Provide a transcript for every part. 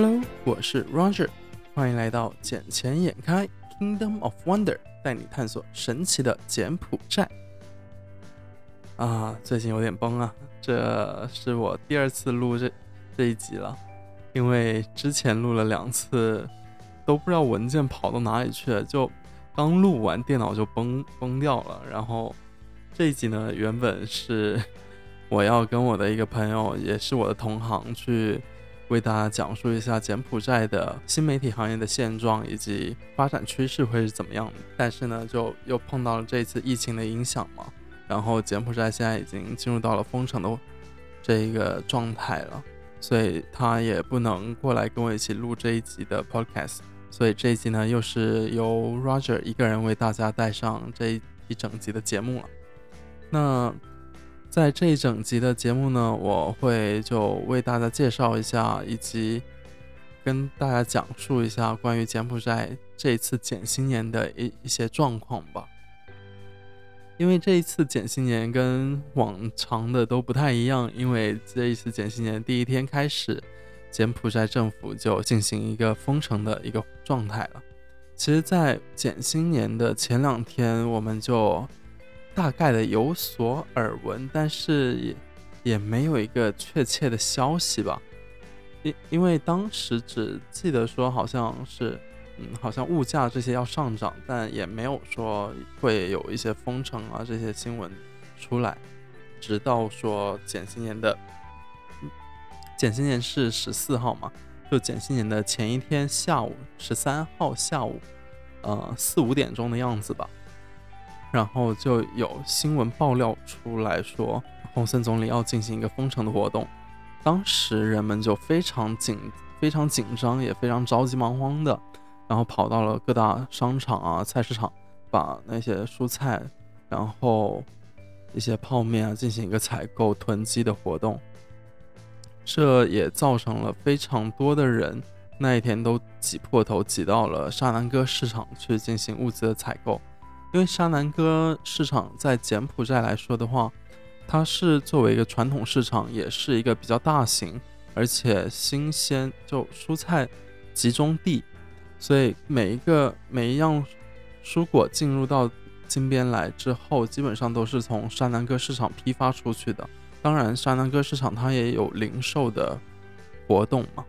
Hello，我是 Roger，欢迎来到捡钱眼开 Kingdom of Wonder，带你探索神奇的柬埔寨。啊，最近有点崩啊，这是我第二次录这这一集了，因为之前录了两次，都不知道文件跑到哪里去了，就刚录完电脑就崩崩掉了。然后这一集呢，原本是我要跟我的一个朋友，也是我的同行去。为大家讲述一下柬埔寨的新媒体行业的现状以及发展趋势会是怎么样的。但是呢，就又碰到了这次疫情的影响嘛，然后柬埔寨现在已经进入到了封城的这一个状态了，所以他也不能过来跟我一起录这一集的 podcast。所以这一集呢，又是由 Roger 一个人为大家带上这一整集的节目了。那。在这一整集的节目呢，我会就为大家介绍一下，以及跟大家讲述一下关于柬埔寨这一次减新年的一一些状况吧。因为这一次减新年跟往常的都不太一样，因为这一次减新年第一天开始，柬埔寨政府就进行一个封城的一个状态了。其实，在减新年的前两天，我们就。大概的有所耳闻，但是也也没有一个确切的消息吧。因因为当时只记得说好像是，嗯，好像物价这些要上涨，但也没有说会有一些封城啊这些新闻出来。直到说减新年的，减新年是十四号嘛，就减新年的前一天下午，十三号下午，呃四五点钟的样子吧。然后就有新闻爆料出来说，洪森总理要进行一个封城的活动。当时人们就非常紧、非常紧张，也非常着急忙慌的，然后跑到了各大商场啊、菜市场，把那些蔬菜，然后一些泡面啊进行一个采购囤积的活动。这也造成了非常多的人那一天都挤破头挤到了沙南哥市场去进行物资的采购。因为沙南哥市场在柬埔寨来说的话，它是作为一个传统市场，也是一个比较大型，而且新鲜就蔬菜集中地，所以每一个每一样蔬果进入到金边来之后，基本上都是从沙南哥市场批发出去的。当然，沙南哥市场它也有零售的活动嘛，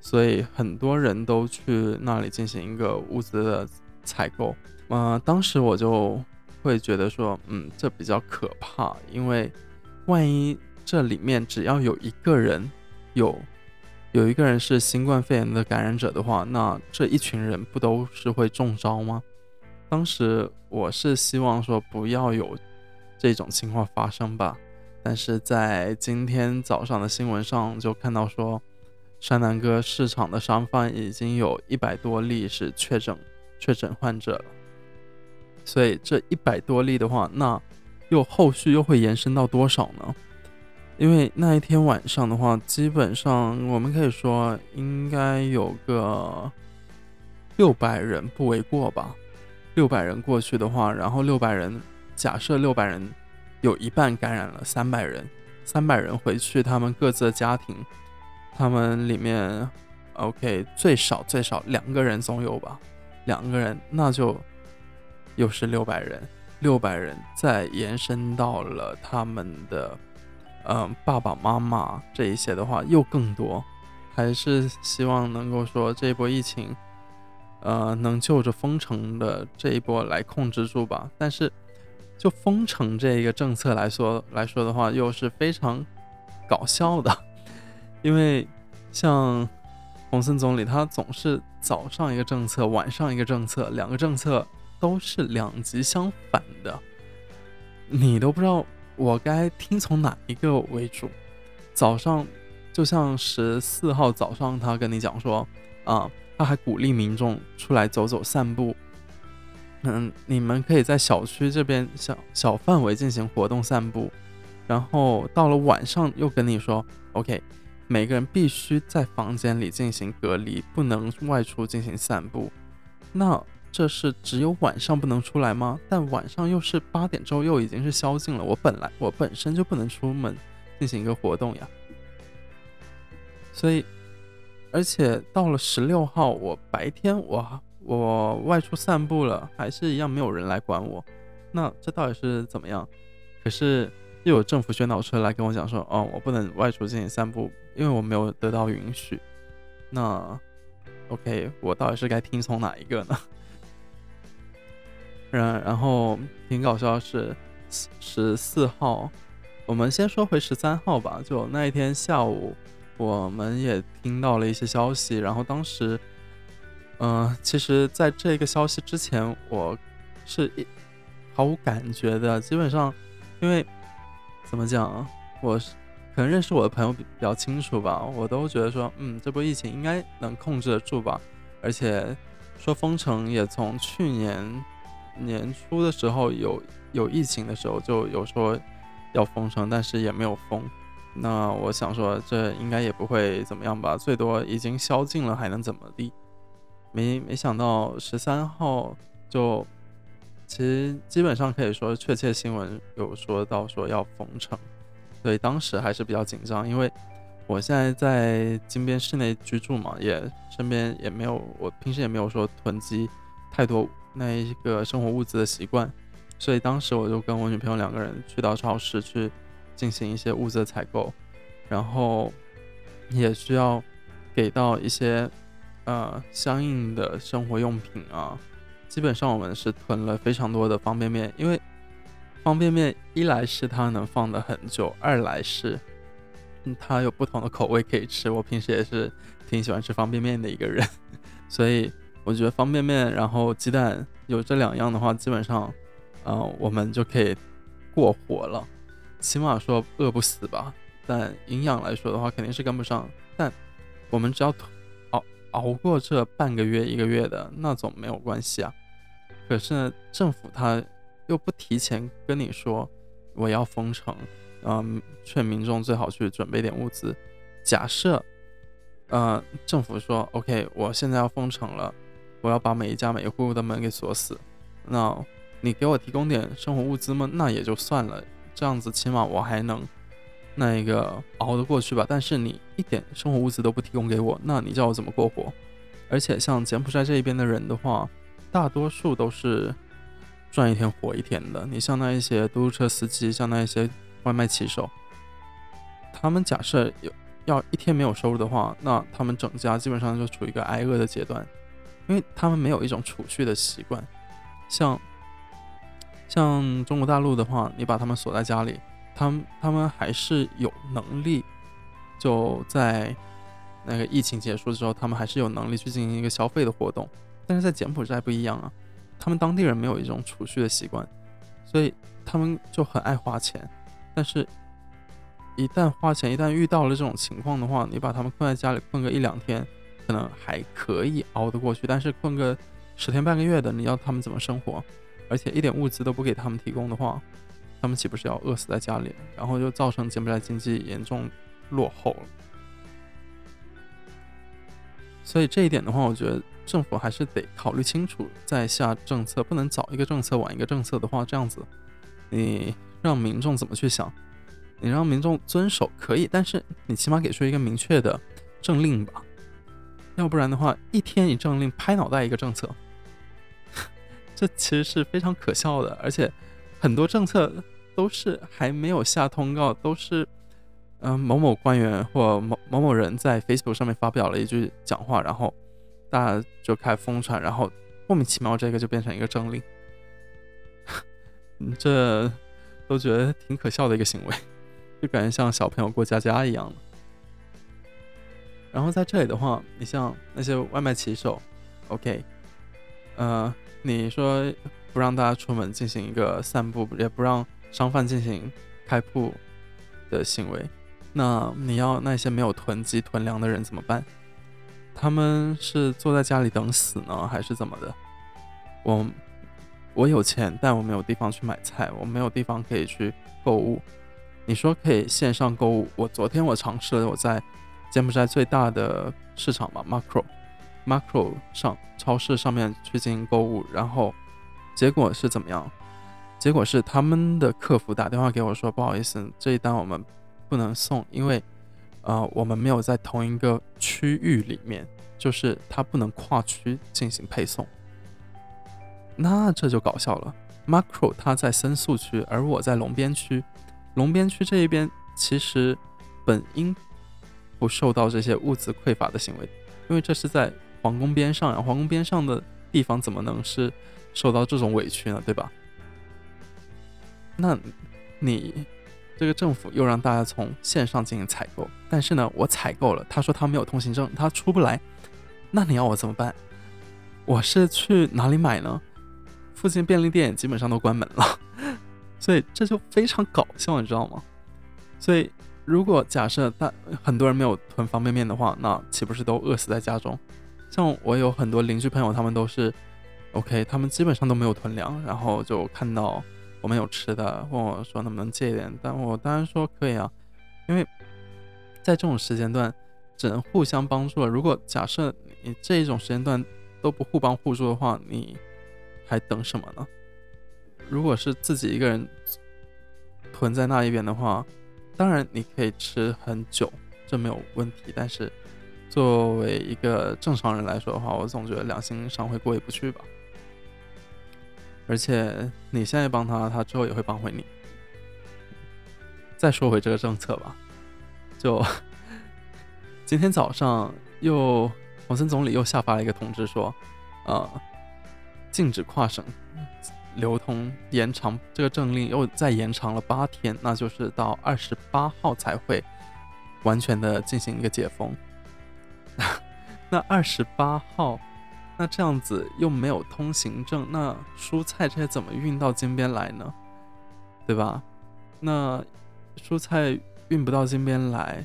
所以很多人都去那里进行一个物资的采购。呃，当时我就会觉得说，嗯，这比较可怕，因为万一这里面只要有一个人有有一个人是新冠肺炎的感染者的话，那这一群人不都是会中招吗？当时我是希望说不要有这种情况发生吧，但是在今天早上的新闻上就看到说，山南哥市场的商贩已经有一百多例是确诊确诊患者了。所以这一百多例的话，那又后续又会延伸到多少呢？因为那一天晚上的话，基本上我们可以说应该有个六百人不为过吧。六百人过去的话，然后六百人，假设六百人有一半感染了三百人，三百人回去他们各自的家庭，他们里面 OK 最少最少两个人总有吧，两个人那就。又是六百人，六百人再延伸到了他们的，嗯，爸爸妈妈这一些的话又更多，还是希望能够说这波疫情，呃，能就着封城的这一波来控制住吧。但是就封城这一个政策来说来说的话，又是非常搞笑的，因为像洪森总理他总是早上一个政策，晚上一个政策，两个政策。都是两极相反的，你都不知道我该听从哪一个为主。早上就像十四号早上，他跟你讲说，啊，他还鼓励民众出来走走散步，嗯，你们可以在小区这边小小范围进行活动散步。然后到了晚上又跟你说，OK，每个人必须在房间里进行隔离，不能外出进行散步。那。这是只有晚上不能出来吗？但晚上又是八点之后又已经是宵禁了。我本来我本身就不能出门进行一个活动呀。所以而且到了十六号，我白天我我外出散步了，还是一样没有人来管我。那这到底是怎么样？可是又有政府宣导车来跟我讲说，哦，我不能外出进行散步，因为我没有得到允许。那 OK，我到底是该听从哪一个呢？然然后挺搞笑的是十四号，我们先说回十三号吧。就那一天下午。我们也听到了一些消息，然后当时，嗯，其实在这个消息之前，我是一毫无感觉的。基本上，因为怎么讲，我是可能认识我的朋友比较清楚吧，我都觉得说，嗯，这波疫情应该能控制得住吧。而且说封城也从去年年初的时候有有疫情的时候就有说要封城，但是也没有封。那我想说，这应该也不会怎么样吧，最多已经宵禁了，还能怎么地？没没想到十三号就，其实基本上可以说确切新闻有说到说要封城，所以当时还是比较紧张，因为我现在在金边室内居住嘛，也身边也没有，我平时也没有说囤积太多那一个生活物资的习惯，所以当时我就跟我女朋友两个人去到超市去。进行一些物资的采购，然后也需要给到一些呃相应的生活用品啊。基本上我们是囤了非常多的方便面，因为方便面一来是它能放的很久，二来是它有不同的口味可以吃。我平时也是挺喜欢吃方便面的一个人，所以我觉得方便面，然后鸡蛋有这两样的话，基本上嗯我们就可以过活了。起码说饿不死吧，但营养来说的话肯定是跟不上。但我们只要熬熬过这半个月、一个月的，那总没有关系啊。可是呢，政府他又不提前跟你说我要封城，嗯，劝民众最好去准备点物资。假设，呃，政府说 OK，我现在要封城了，我要把每一家每一户的门给锁死，那你给我提供点生活物资吗？那也就算了。这样子起码我还能那一个熬得过去吧。但是你一点生活物资都不提供给我，那你叫我怎么过活？而且像柬埔寨这一边的人的话，大多数都是赚一天活一天的。你像那一些嘟嘟车司机，像那一些外卖骑手，他们假设有要一天没有收入的话，那他们整家基本上就处于一个挨饿的阶段，因为他们没有一种储蓄的习惯，像。像中国大陆的话，你把他们锁在家里，他们他们还是有能力，就在那个疫情结束之后，他们还是有能力去进行一个消费的活动。但是在柬埔寨不一样啊，他们当地人没有一种储蓄的习惯，所以他们就很爱花钱。但是，一旦花钱，一旦遇到了这种情况的话，你把他们困在家里困个一两天，可能还可以熬得过去。但是困个十天半个月的，你要他们怎么生活？而且一点物资都不给他们提供的话，他们岂不是要饿死在家里？然后就造成柬埔寨经济严重落后了。所以这一点的话，我觉得政府还是得考虑清楚再下政策，不能早一个政策晚一个政策的话，这样子你让民众怎么去想？你让民众遵守可以，但是你起码给出一个明确的政令吧，要不然的话，一天一政令，拍脑袋一个政策。这其实是非常可笑的，而且很多政策都是还没有下通告，都是嗯某某官员或某某某人在 Facebook 上面发表了一句讲话，然后大家就开始疯传，然后莫名其妙这个就变成一个政令，这都觉得挺可笑的一个行为，就感觉像小朋友过家家一样的。然后在这里的话，你像那些外卖骑手，OK，呃。你说不让大家出门进行一个散步，也不让商贩进行开铺的行为，那你要那些没有囤积囤粮的人怎么办？他们是坐在家里等死呢，还是怎么的？我我有钱，但我没有地方去买菜，我没有地方可以去购物。你说可以线上购物？我昨天我尝试了，我在柬埔寨最大的市场嘛，Macro。Macro 上超市上面去进行购物，然后结果是怎么样？结果是他们的客服打电话给我说：“不好意思，这一单我们不能送，因为呃，我们没有在同一个区域里面，就是它不能跨区进行配送，那这就搞笑了。Macro 它在申诉区，而我在龙边区，龙边区这一边其实本应不受到这些物资匮乏的行为，因为这是在皇宫边上呀，皇宫边上的地方怎么能是受到这种委屈呢？对吧？那你。这个政府又让大家从线上进行采购，但是呢，我采购了，他说他没有通行证，他出不来，那你要我怎么办？我是去哪里买呢？附近便利店基本上都关门了，所以这就非常搞笑，你知道吗？所以如果假设大很多人没有囤方便面的话，那岂不是都饿死在家中？像我有很多邻居朋友，他们都是 OK，他们基本上都没有囤粮，然后就看到。我们有吃的，问我说能不能借一点，但我当然说可以啊，因为在这种时间段只能互相帮助了。如果假设你这一种时间段都不互帮互助的话，你还等什么呢？如果是自己一个人囤在那一边的话，当然你可以吃很久，这没有问题。但是作为一个正常人来说的话，我总觉得良心上会过意不去吧。而且你现在帮他，他之后也会帮回你。再说回这个政策吧，就今天早上又，洪森总理又下发了一个通知，说，呃，禁止跨省流通，延长这个政令又再延长了八天，那就是到二十八号才会完全的进行一个解封。那二十八号。那这样子又没有通行证，那蔬菜这些怎么运到金边来呢？对吧？那蔬菜运不到金边来，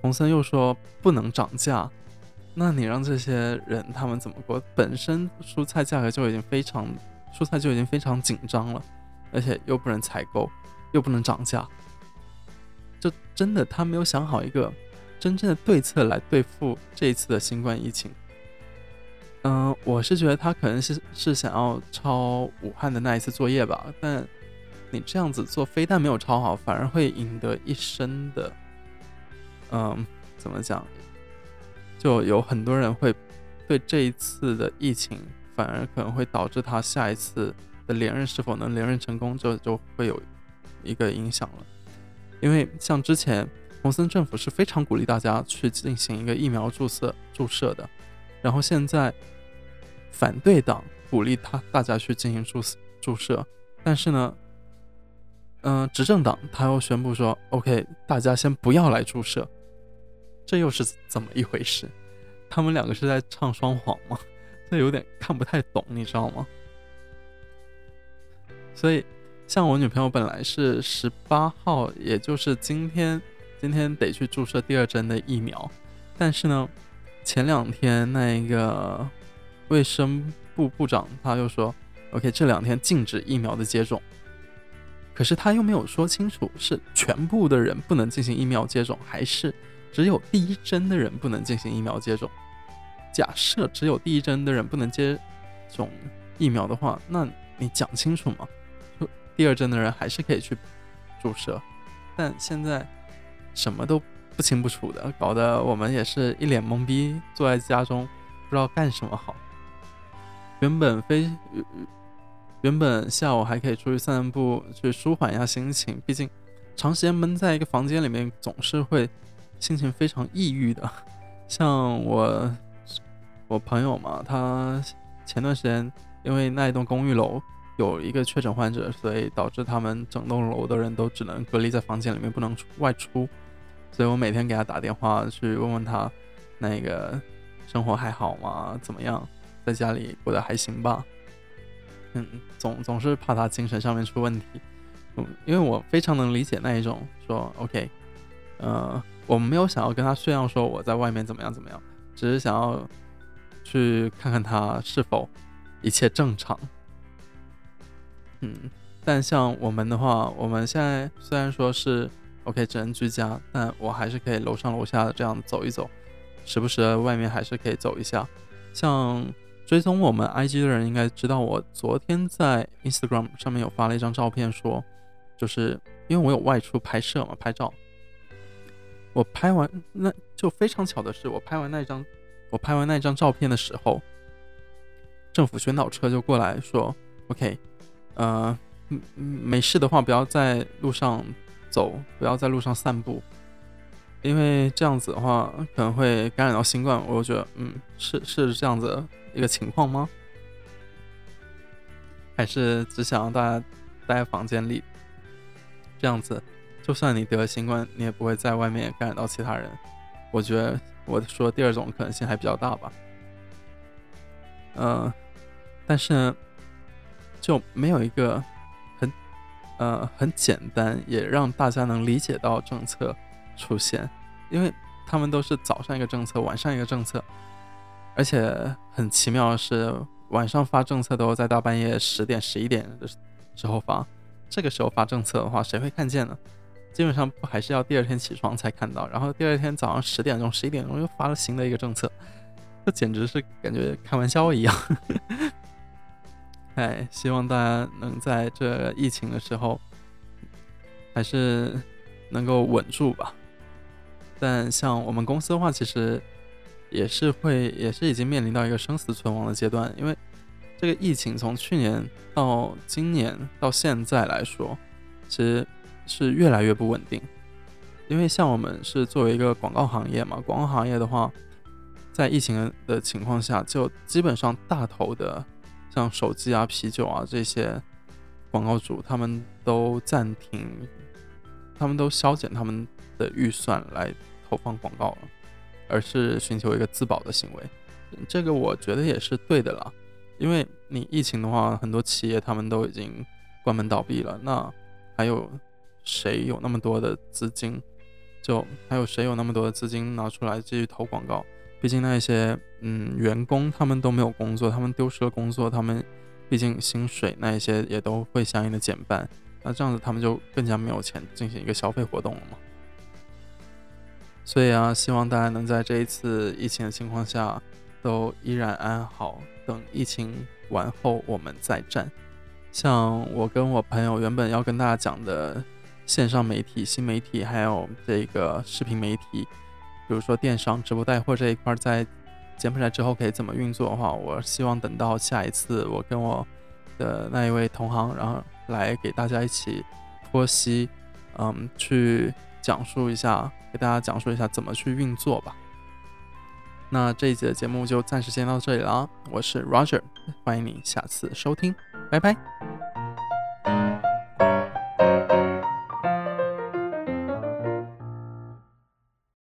洪森又说不能涨价，那你让这些人他们怎么过？本身蔬菜价格就已经非常，蔬菜就已经非常紧张了，而且又不能采购，又不能涨价，就真的他没有想好一个真正的对策来对付这一次的新冠疫情。嗯，我是觉得他可能是是想要抄武汉的那一次作业吧，但你这样子做，非但没有抄好，反而会赢得一身的，嗯，怎么讲？就有很多人会对这一次的疫情，反而可能会导致他下一次的连任是否能连任成功，就就会有一个影响了。因为像之前洪森政府是非常鼓励大家去进行一个疫苗注射注射的，然后现在。反对党鼓励他大家去进行注注射，但是呢，嗯，执政党他又宣布说，OK，大家先不要来注射，这又是怎么一回事？他们两个是在唱双簧吗？这有点看不太懂，你知道吗？所以，像我女朋友本来是十八号，也就是今天，今天得去注射第二针的疫苗，但是呢，前两天那一个。卫生部部长他又说：“OK，这两天禁止疫苗的接种。”可是他又没有说清楚是全部的人不能进行疫苗接种，还是只有第一针的人不能进行疫苗接种。假设只有第一针的人不能接种疫苗的话，那你讲清楚嘛？第二针的人还是可以去注射。但现在什么都不清不楚的，搞得我们也是一脸懵逼，坐在家中不知道干什么好。原本非原本下午还可以出去散散步，去舒缓一下心情。毕竟长时间闷在一个房间里面，总是会心情非常抑郁的。像我我朋友嘛，他前段时间因为那一栋公寓楼有一个确诊患者，所以导致他们整栋楼的人都只能隔离在房间里面，不能出外出。所以我每天给他打电话去问问他，那个生活还好吗？怎么样？在家里过得还行吧，嗯，总总是怕他精神上面出问题，嗯，因为我非常能理解那一种说，OK，呃，我们没有想要跟他炫耀说我在外面怎么样怎么样，只是想要去看看他是否一切正常，嗯，但像我们的话，我们现在虽然说是 OK 只能居家，但我还是可以楼上楼下这样走一走，时不时外面还是可以走一下，像。追踪我们 IG 的人应该知道，我昨天在 Instagram 上面有发了一张照片，说，就是因为我有外出拍摄嘛，拍照，我拍完那就非常巧的是，我拍完那张我拍完那张照片的时候，政府宣导车就过来说：“OK，呃，没事的话不要在路上走，不要在路上散步，因为这样子的话可能会感染到新冠。”我就觉得，嗯，是是这样子一个情况吗？还是只想让大家待在房间里，这样子，就算你得了新冠，你也不会在外面感染到其他人。我觉得我说第二种可能性还比较大吧。嗯，但是，就没有一个很呃很简单也让大家能理解到政策出现，因为他们都是早上一个政策，晚上一个政策，而且很奇妙的是。晚上发政策都在大半夜十点、十一点的时候发，这个时候发政策的话，谁会看见呢？基本上不还是要第二天起床才看到，然后第二天早上十点钟、十一点钟又发了新的一个政策，这简直是感觉开玩笑一样。哎，希望大家能在这疫情的时候还是能够稳住吧。但像我们公司的话，其实。也是会，也是已经面临到一个生死存亡的阶段，因为这个疫情从去年到今年到现在来说，其实是越来越不稳定。因为像我们是作为一个广告行业嘛，广告行业的话，在疫情的情况下，就基本上大头的像手机啊、啤酒啊这些广告主，他们都暂停，他们都削减他们的预算来投放广告了。而是寻求一个自保的行为，这个我觉得也是对的了。因为你疫情的话，很多企业他们都已经关门倒闭了，那还有谁有那么多的资金？就还有谁有那么多的资金拿出来继续投广告？毕竟那些嗯员工他们都没有工作，他们丢失了工作，他们毕竟薪水那一些也都会相应的减半，那这样子他们就更加没有钱进行一个消费活动了嘛。所以啊，希望大家能在这一次疫情的情况下都依然安好。等疫情完后，我们再战。像我跟我朋友原本要跟大家讲的线上媒体、新媒体，还有这个视频媒体，比如说电商、直播带货这一块，在柬埔寨之后可以怎么运作的话，我希望等到下一次我跟我的那一位同行，然后来给大家一起剖析，嗯，去讲述一下。给大家讲述一下怎么去运作吧。那这一节的节目就暂时先到这里了，我是 Roger，欢迎你下次收听，拜拜。